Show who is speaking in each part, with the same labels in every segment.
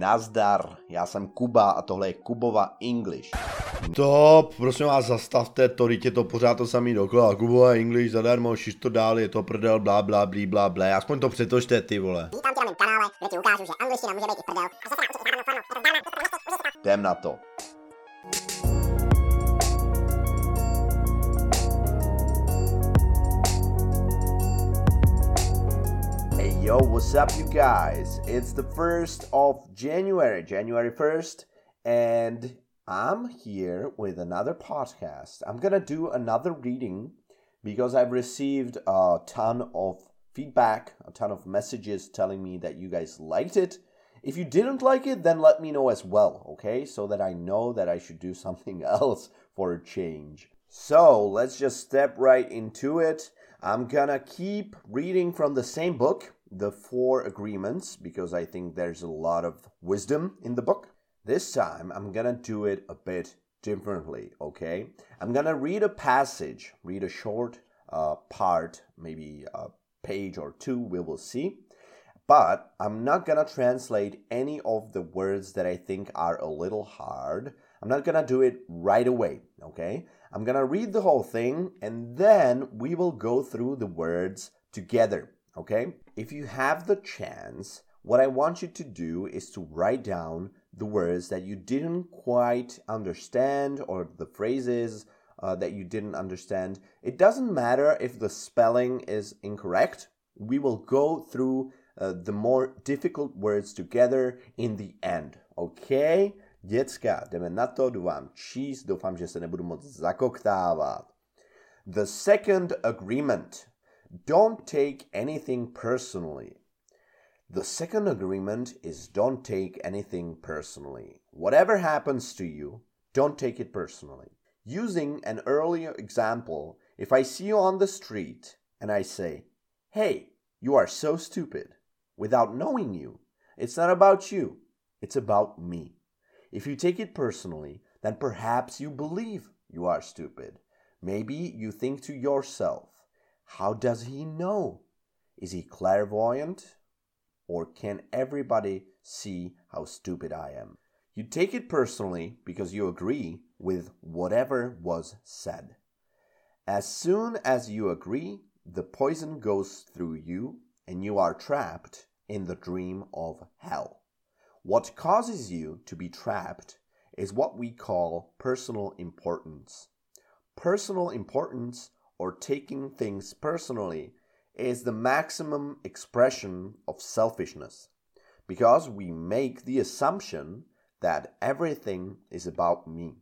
Speaker 1: Nazdar, já jsem Kuba a tohle je Kubova English.
Speaker 2: To, prosím vás, zastavte to, teď je to pořád to samý dokola. Kubova English zadarmo, šiš to dál, je to prdel, blá, blá, blí, blá, blá. Aspoň to přetočte, ty vole.
Speaker 3: Vítám tě na mém kanále, kde ti ukážu, že angličtina může být i prdel. A zase
Speaker 1: Jdem na to. Yo, what's up, you guys? It's the 1st of January, January 1st, and I'm here with another podcast. I'm gonna do another reading because I've received a ton of feedback, a ton of messages telling me that you guys liked it. If you didn't like it, then let me know as well, okay? So that I know that I should do something else for a change. So let's just step right into it. I'm gonna keep reading from the same book, The Four Agreements, because I think there's a lot of wisdom in the book. This time I'm gonna do it a bit differently, okay? I'm gonna read a passage, read a short uh, part, maybe a page or two, we will see. But I'm not gonna translate any of the words that I think are a little hard. I'm not gonna do it right away, okay? I'm gonna read the whole thing and then we will go through the words together, okay? If you have the chance, what I want you to do is to write down the words that you didn't quite understand or the phrases uh, that you didn't understand. It doesn't matter if the spelling is incorrect. We will go through uh, the more difficult words together in the end. Okay? Děcka, jdeme na to, jdu vám číst, doufám, že se nebudu moc zakoktávat. The second agreement. Don't take anything personally. The second agreement is don't take anything personally. Whatever happens to you, don't take it personally. Using an earlier example, if I see you on the street and I say, Hey, you are so stupid, without knowing you, it's not about you, it's about me. If you take it personally, then perhaps you believe you are stupid. Maybe you think to yourself, How does he know? Is he clairvoyant? Or can everybody see how stupid I am? You take it personally because you agree with whatever was said. As soon as you agree, the poison goes through you and you are trapped in the dream of hell. What causes you to be trapped is what we call personal importance. Personal importance, or taking things personally, is the maximum expression of selfishness because we make the assumption that everything is about me.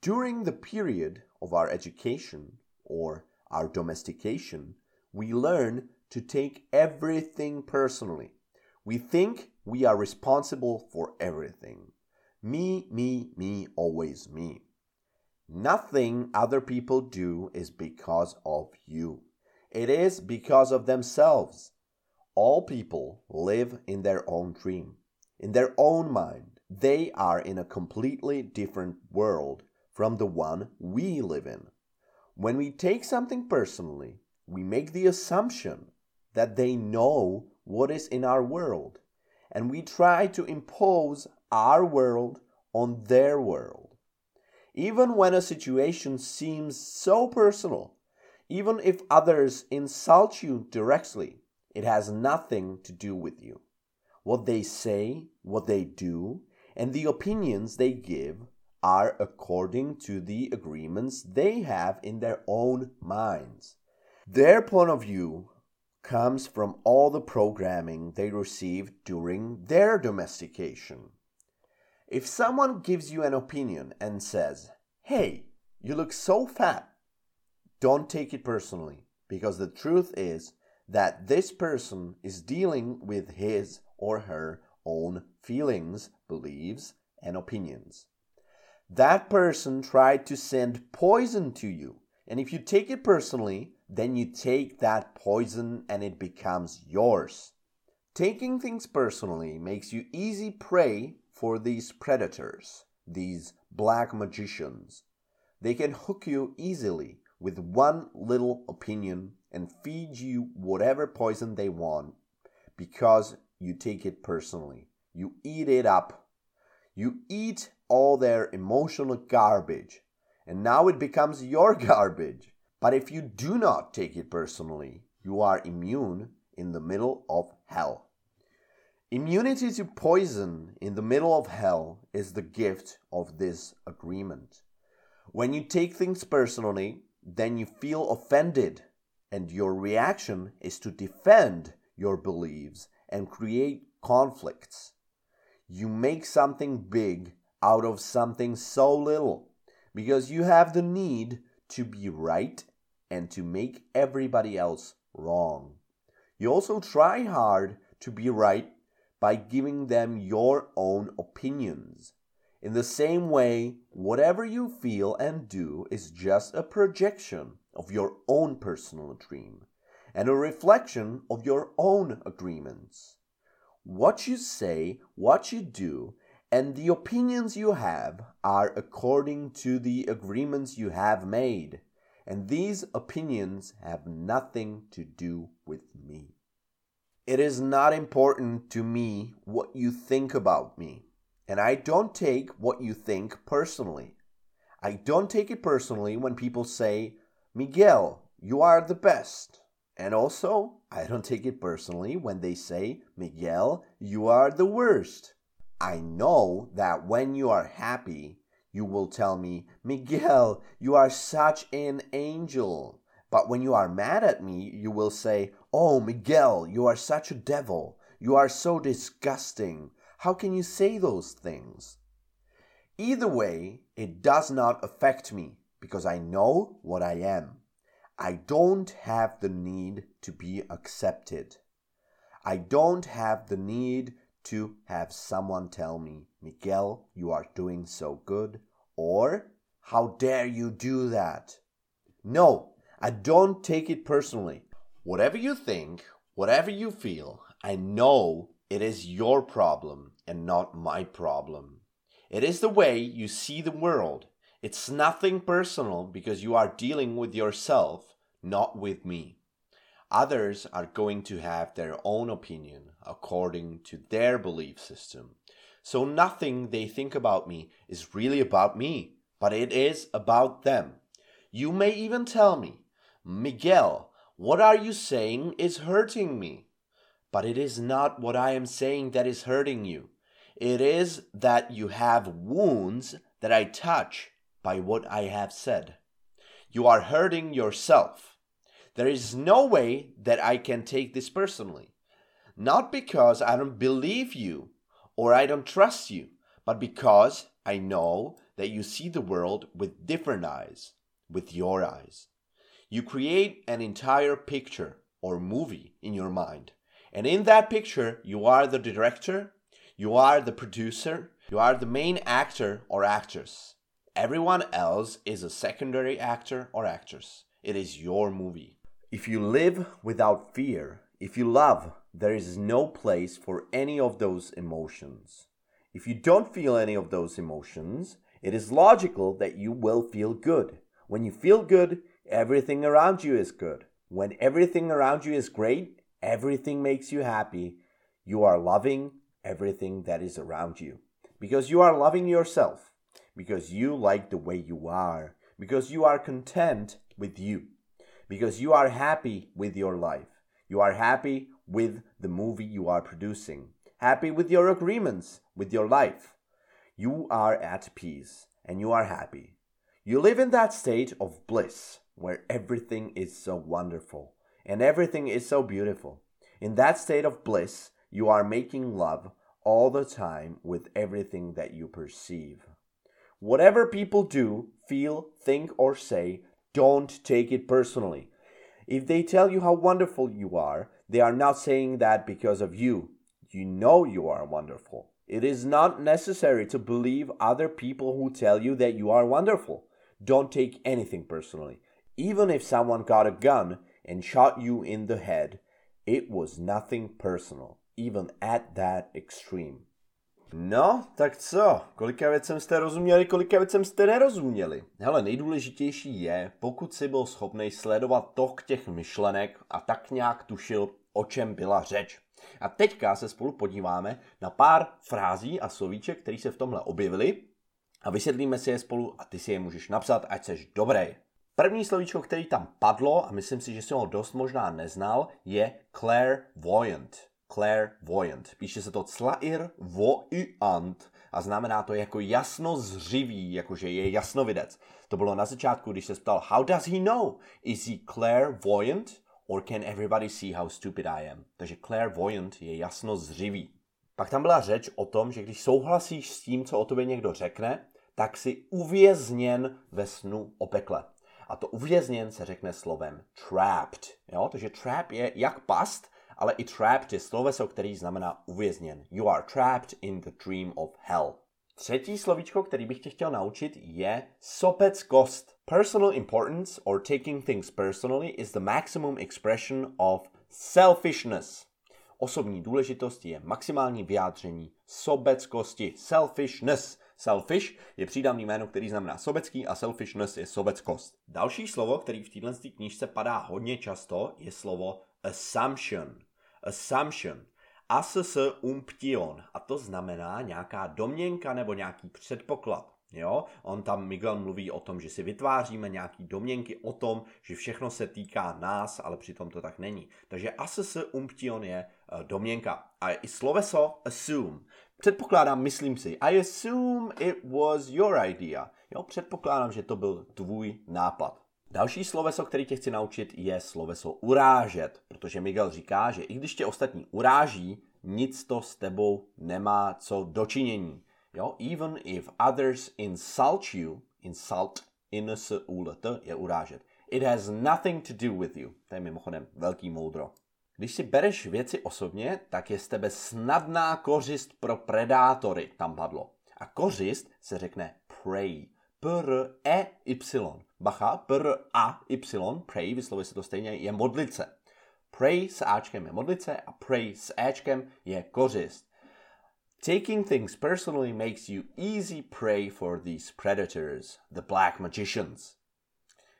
Speaker 1: During the period of our education or our domestication, we learn to take everything personally. We think we are responsible for everything. Me, me, me, always me. Nothing other people do is because of you. It is because of themselves. All people live in their own dream, in their own mind. They are in a completely different world from the one we live in. When we take something personally, we make the assumption that they know what is in our world, and we try to impose our world on their world. Even when a situation seems so personal, even if others insult you directly, it has nothing to do with you. What they say, what they do, and the opinions they give are according to the agreements they have in their own minds. Their point of view comes from all the programming they received during their domestication. If someone gives you an opinion and says, Hey, you look so fat, don't take it personally because the truth is that this person is dealing with his or her own feelings, beliefs, and opinions. That person tried to send poison to you, and if you take it personally, then you take that poison and it becomes yours. Taking things personally makes you easy prey for these predators, these black magicians. They can hook you easily with one little opinion and feed you whatever poison they want because you take it personally. You eat it up. You eat all their emotional garbage. And now it becomes your garbage. But if you do not take it personally, you are immune in the middle of hell. Immunity to poison in the middle of hell is the gift of this agreement. When you take things personally, then you feel offended, and your reaction is to defend your beliefs and create conflicts. You make something big out of something so little because you have the need to be right and to make everybody else wrong. You also try hard to be right by giving them your own opinions. In the same way, whatever you feel and do is just a projection of your own personal dream and a reflection of your own agreements. What you say, what you do, and the opinions you have are according to the agreements you have made, and these opinions have nothing to do with me. It is not important to me what you think about me, and I don't take what you think personally. I don't take it personally when people say, Miguel, you are the best. And also, I don't take it personally when they say, Miguel, you are the worst. I know that when you are happy, you will tell me, Miguel, you are such an angel. But when you are mad at me, you will say, Oh, Miguel, you are such a devil. You are so disgusting. How can you say those things? Either way, it does not affect me because I know what I am. I don't have the need to be accepted. I don't have the need to have someone tell me, Miguel, you are doing so good, or how dare you do that? No, I don't take it personally. Whatever you think, whatever you feel, I know it is your problem and not my problem. It is the way you see the world. It's nothing personal because you are dealing with yourself, not with me. Others are going to have their own opinion according to their belief system. So nothing they think about me is really about me, but it is about them. You may even tell me, Miguel, what are you saying is hurting me? But it is not what I am saying that is hurting you. It is that you have wounds that I touch by what I have said. You are hurting yourself. There is no way that I can take this personally. Not because I don't believe you or I don't trust you, but because I know that you see the world with different eyes, with your eyes. You create an entire picture or movie in your mind. And in that picture, you are the director, you are the producer, you are the main actor or actress. Everyone else is a secondary actor or actress. It is your movie. If you live without fear, if you love, there is no place for any of those emotions. If you don't feel any of those emotions, it is logical that you will feel good. When you feel good, everything around you is good. When everything around you is great, everything makes you happy. You are loving everything that is around you because you are loving yourself, because you like the way you are, because you are content with you, because you are happy with your life. You are happy with the movie you are producing, happy with your agreements with your life. You are at peace and you are happy. You live in that state of bliss where everything is so wonderful and everything is so beautiful. In that state of bliss, you are making love all the time with everything that you perceive. Whatever people do, feel, think, or say, don't take it personally. If they tell you how wonderful you are, they are not saying that because of you. You know you are wonderful. It is not necessary to believe other people who tell you that you are wonderful. Don't take anything personally. Even if someone got a gun and shot you in the head, it was nothing personal, even at that extreme.
Speaker 2: No, tak co? Kolika věcem jste rozuměli, kolika věcem jste nerozuměli? Hele, nejdůležitější je, pokud si byl schopný sledovat tok těch myšlenek a tak nějak tušil, o čem byla řeč.
Speaker 1: A teďka se spolu podíváme na pár frází a slovíček, které se v tomhle objevily a vysvětlíme si je spolu a ty si je můžeš napsat, ať seš dobrý. První slovíčko, který tam padlo, a myslím si, že si ho dost možná neznal, je clairvoyant. Clairvoyant. Píše se to clair voyant a znamená to jako jasno zřivý, jakože je jasnovidec. To bylo na začátku, když se ptal, how does he know? Is he clairvoyant? Or can everybody see how stupid I am? Takže clairvoyant je jasno zřivý. Pak tam byla řeč o tom, že když souhlasíš s tím, co o tobě někdo řekne, tak si uvězněn ve snu o pekle. A to uvězněn se řekne slovem trapped. Jo? Takže trap je jak past, ale i trapped je sloveso, který znamená uvězněn. You are trapped in the dream of hell. Třetí slovíčko, který bych tě chtěl naučit, je sobeckost. Personal importance or taking things personally is the maximum expression of selfishness. Osobní důležitost je maximální vyjádření sobeckosti. Selfishness. Selfish je přídavný jméno, který znamená sobecký a selfishness je sobeckost. Další slovo, který v této knížce padá hodně často, je slovo assumption. Assumption. Ass umption. A to znamená nějaká domněnka nebo nějaký předpoklad. Jo? On tam, Miguel mluví o tom, že si vytváříme nějaký domněnky o tom, že všechno se týká nás, ale přitom to tak není. Takže ass umption je uh, domněnka. A i sloveso assume. Předpokládám, myslím si, I assume it was your idea. Jo, předpokládám, že to byl tvůj nápad. Další sloveso, který tě chci naučit, je sloveso urážet, protože Miguel říká, že i když tě ostatní uráží, nic to s tebou nemá co dočinění. Jo, even if others insult you, insult, in s je urážet. It has nothing to do with you. To je mimochodem velký moudro. Když si bereš věci osobně, tak je z tebe snadná kořist pro predátory, tam padlo. A kořist se řekne prey. P-R-E-Y. Bacha, P-R-A-Y, pray, vyslovuje se to stejně, je modlice. Pray s Ačkem je modlice a pray s Ečkem je kořist. Taking things personally makes you easy prey for these predators, the black magicians.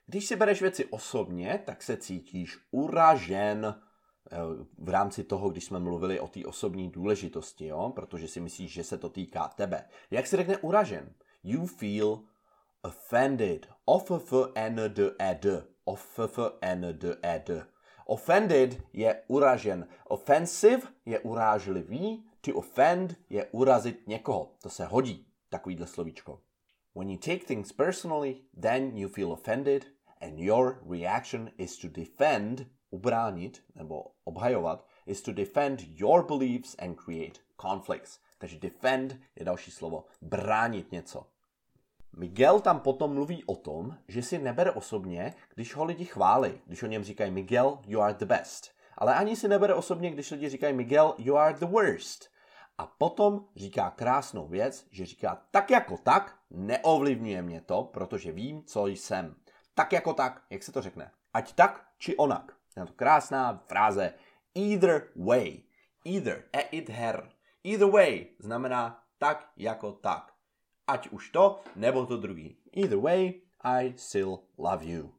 Speaker 1: Když si bereš věci osobně, tak se cítíš uražen v rámci toho, když jsme mluvili o té osobní důležitosti, jo? protože si myslíš, že se to týká tebe. Jak se řekne uražen? You feel offended. O-F-F-N-D-E-D. O-F-F-N-D-E-D. Offended je uražen. Offensive je urážlivý. To offend je urazit někoho. To se hodí, takovýhle slovíčko. When you take things personally, then you feel offended and your reaction is to defend, ubránit nebo obhajovat, is to defend your beliefs and create conflicts. Takže defend je další slovo. Bránit něco. Miguel tam potom mluví o tom, že si nebere osobně, když ho lidi chválí, když o něm říkají Miguel, you are the best. Ale ani si nebere osobně, když lidi říkají Miguel, you are the worst. A potom říká krásnou věc, že říká tak jako tak, neovlivňuje mě to, protože vím, co jsem. Tak jako tak, jak se to řekne? Ať tak, či onak. Je to krásná fráze. Either way. Either, e it her. Either way znamená tak jako tak. Ať už to, nebo to druhý. Either way, I still love you.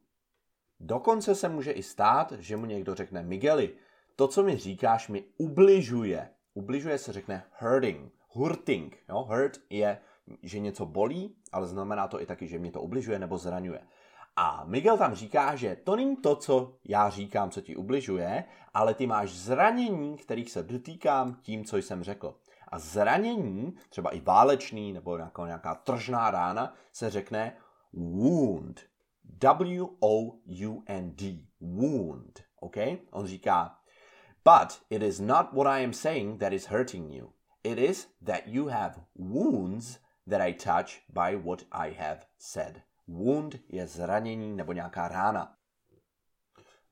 Speaker 1: Dokonce se může i stát, že mu někdo řekne Migueli, to, co mi říkáš, mi ubližuje. Ubližuje se řekne hurting, hurting. Jo? Hurt je, že něco bolí, ale znamená to i taky, že mě to ubližuje nebo zraňuje. A Miguel tam říká, že to není to, co já říkám, co ti ubližuje, ale ty máš zranění, kterých se dotýkám tím, co jsem řekl. A zranění, třeba i válečný nebo nějaká, nějaká tržná rána, se řekne wound. W-O-U-N-D. Wound. OK? On říká, but it is not what I am saying that is hurting you. It is that you have wounds that I touch by what I have said. Wound je zranění nebo nějaká rána.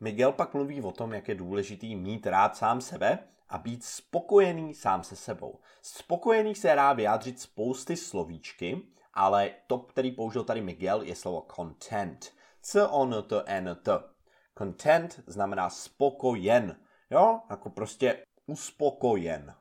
Speaker 1: Miguel pak mluví o tom, jak je důležitý mít rád sám sebe a být spokojený sám se sebou. Spokojený se dá vyjádřit spousty slovíčky, ale to, který použil tady Miguel, je slovo content. C o n t n t. Content znamená spokojen. Jo, jako prostě uspokojen.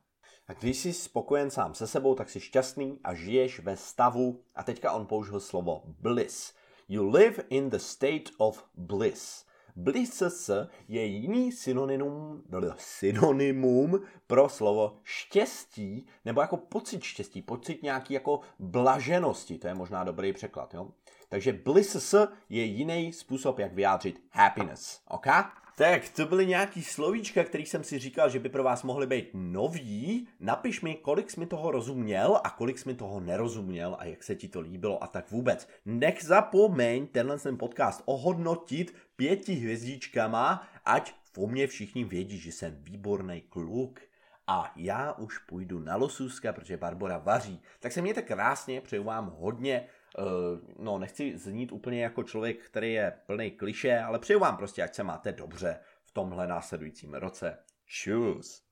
Speaker 1: A když jsi spokojen sám se sebou, tak jsi šťastný a žiješ ve stavu, a teďka on použil slovo bliss. You live in the state of bliss. Bliss je jiný synonymum, synonymum pro slovo štěstí, nebo jako pocit štěstí, pocit nějaký jako blaženosti, to je možná dobrý překlad, jo? Takže bliss je jiný způsob, jak vyjádřit happiness, ok? Tak, to byly nějaký slovíčka, který jsem si říkal, že by pro vás mohly být nový. Napiš mi, kolik jsi mi toho rozuměl a kolik jsi mi toho nerozuměl a jak se ti to líbilo a tak vůbec. Nech zapomeň tenhle ten podcast ohodnotit pěti hvězdičkama, ať po mně všichni vědí, že jsem výborný kluk. A já už půjdu na losuska, protože Barbara vaří. Tak se mějte krásně, přeju vám hodně no, nechci znít úplně jako člověk, který je plný kliše, ale přeju vám prostě, ať se máte dobře v tomhle následujícím roce. Čus!